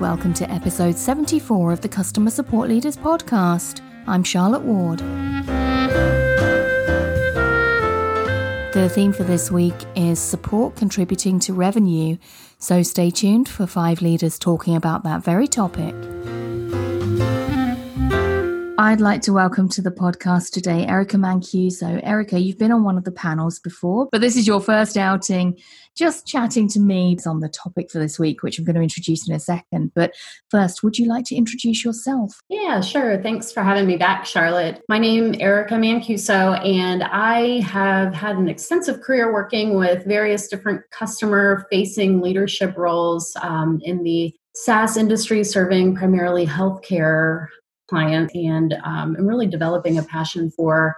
welcome to episode 74 of the Customer Support Leaders Podcast. I'm Charlotte Ward. The theme for this week is support contributing to revenue, so stay tuned for five leaders talking about that very topic. I'd like to welcome to the podcast today Erica Mancuso. Erica, you've been on one of the panels before, but this is your first outing just chatting to me on the topic for this week, which I'm going to introduce in a second. But first, would you like to introduce yourself? Yeah, sure. Thanks for having me back, Charlotte. My name is Erica Mancuso, and I have had an extensive career working with various different customer facing leadership roles um, in the SaaS industry, serving primarily healthcare clients and um, I'm really developing a passion for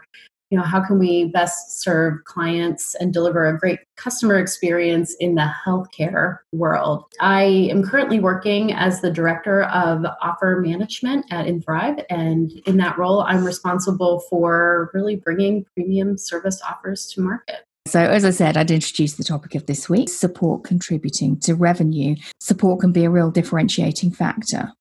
you know how can we best serve clients and deliver a great customer experience in the healthcare world. I am currently working as the director of offer management at nThrive and in that role i'm responsible for really bringing premium service offers to market. So, as I said, I'd introduce the topic of this week support contributing to revenue. Support can be a real differentiating factor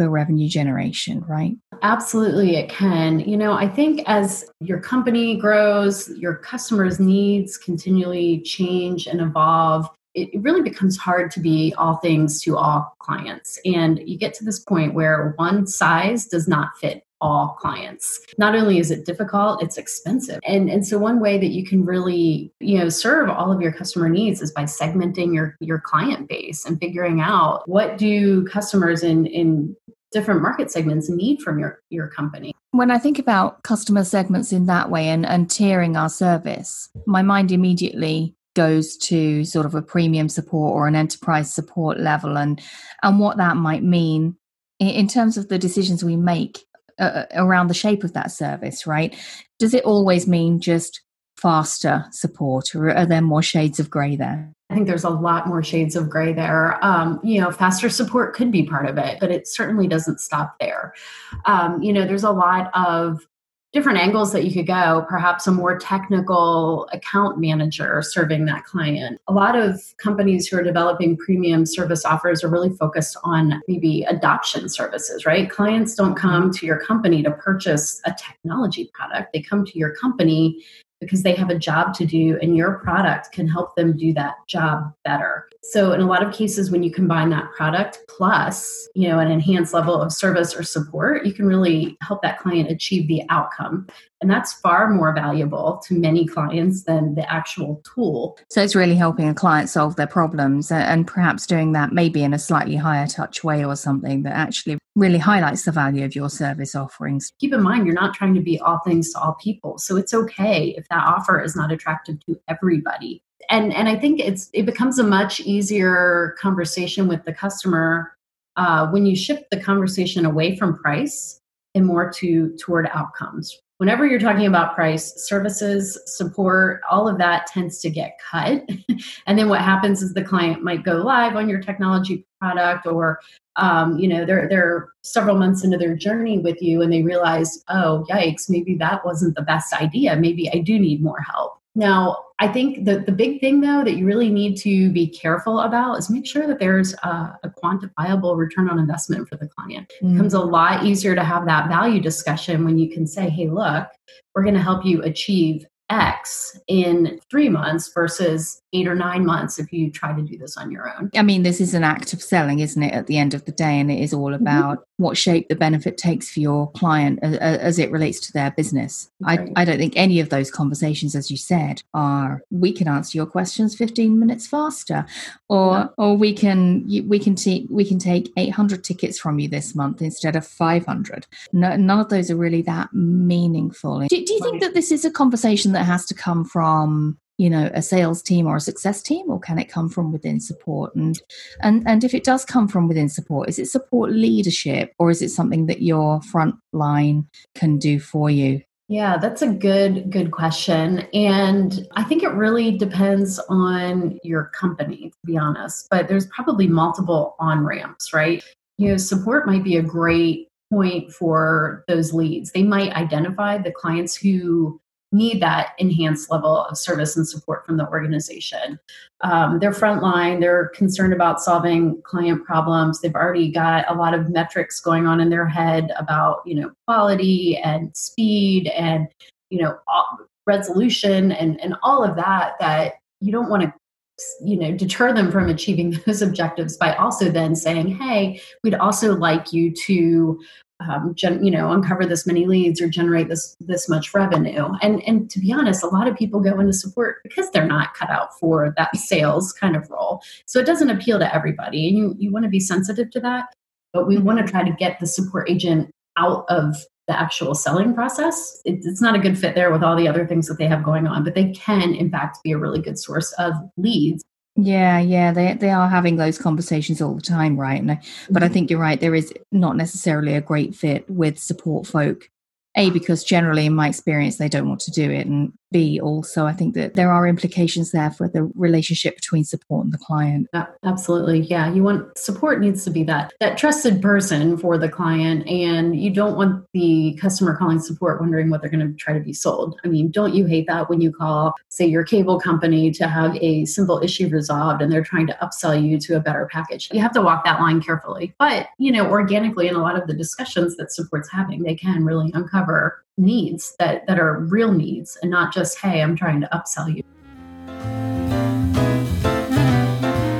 the revenue generation, right? Absolutely, it can. You know, I think as your company grows, your customers' needs continually change and evolve. It really becomes hard to be all things to all clients. And you get to this point where one size does not fit all clients. Not only is it difficult, it's expensive. And and so one way that you can really, you know, serve all of your customer needs is by segmenting your your client base and figuring out what do customers in in different market segments need from your your company. When I think about customer segments in that way and and tiering our service, my mind immediately goes to sort of a premium support or an enterprise support level and and what that might mean in, in terms of the decisions we make uh, uh, around the shape of that service, right? Does it always mean just faster support, or are there more shades of grey there? I think there's a lot more shades of gray there. Um, you know, faster support could be part of it, but it certainly doesn't stop there. Um, you know, there's a lot of different angles that you could go, perhaps a more technical account manager serving that client. A lot of companies who are developing premium service offers are really focused on maybe adoption services, right? Clients don't come to your company to purchase a technology product, they come to your company because they have a job to do and your product can help them do that job better. So in a lot of cases when you combine that product plus, you know, an enhanced level of service or support, you can really help that client achieve the outcome. And that's far more valuable to many clients than the actual tool. So it's really helping a client solve their problems and perhaps doing that maybe in a slightly higher touch way or something that actually really highlights the value of your service offerings. Keep in mind, you're not trying to be all things to all people. So it's okay if that offer is not attractive to everybody. And, and I think it's it becomes a much easier conversation with the customer uh, when you shift the conversation away from price and more to toward outcomes. Whenever you're talking about price, services, support, all of that tends to get cut. and then what happens is the client might go live on your technology product or um, you know they're they're several months into their journey with you and they realize oh yikes maybe that wasn't the best idea. Maybe i do need more help. Now i think the, the big thing though that you really need to be careful about is make sure that there's a, a quantifiable return on investment for the client mm. it becomes a lot easier to have that value discussion when you can say hey look we're going to help you achieve X in three months versus eight or nine months if you try to do this on your own. I mean, this is an act of selling, isn't it, at the end of the day? And it is all mm-hmm. about mm-hmm. what shape the benefit takes for your client as, as it relates to their business. Right. I, I don't think any of those conversations, as you said, are we can answer your questions 15 minutes faster, or yeah. or we can we can t- we can take 800 tickets from you this month instead of 500. No, none of those are really that meaningful. Do, do you think that this is a conversation that has to come from you know a sales team or a success team or can it come from within support? And and and if it does come from within support is it support leadership or is it something that your front line can do for you? Yeah that's a good good question. And i think it really depends on your company to be honest. But there's probably multiple on ramps right? You know support might be a great point for those leads. They might identify the clients who need that enhanced level of service and support from the organization. Um, they're frontline, they're concerned about solving client problems. They've already got a lot of metrics going on in their head about, you know, quality and speed and, you know, resolution and, and all of that, that you don't want to you know deter them from achieving those objectives by also then saying hey we'd also like you to um, gen, you know uncover this many leads or generate this this much revenue. And and to be honest a lot of people go into support because they're not cut out for that sales kind of role. So it doesn't appeal to everybody. And you you want to be sensitive to that but we want to try to get the support agent out of the actual selling process. It, it's not a good fit there with all the other things that they have going on but they can in fact be a really good source of leads yeah, yeah, they they are having those conversations all the time, right? And I, but I mm-hmm. think you're right. There is not necessarily a great fit with support folk a, because generally, in my experience, they don't want to do it. And B, also, I think that there are implications there for the relationship between support and the client. Absolutely. Yeah. You want support needs to be that, that trusted person for the client. And you don't want the customer calling support wondering what they're going to try to be sold. I mean, don't you hate that when you call, say, your cable company to have a simple issue resolved and they're trying to upsell you to a better package? You have to walk that line carefully. But, you know, organically in a lot of the discussions that support's having, they can really uncover needs that, that are real needs and not just, hey, I'm trying to upsell you.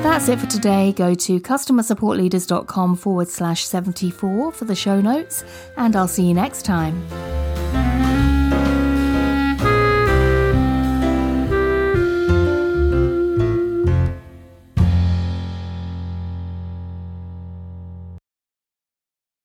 That's it for today. Go to customersupportleaders.com forward slash 74 for the show notes, and I'll see you next time.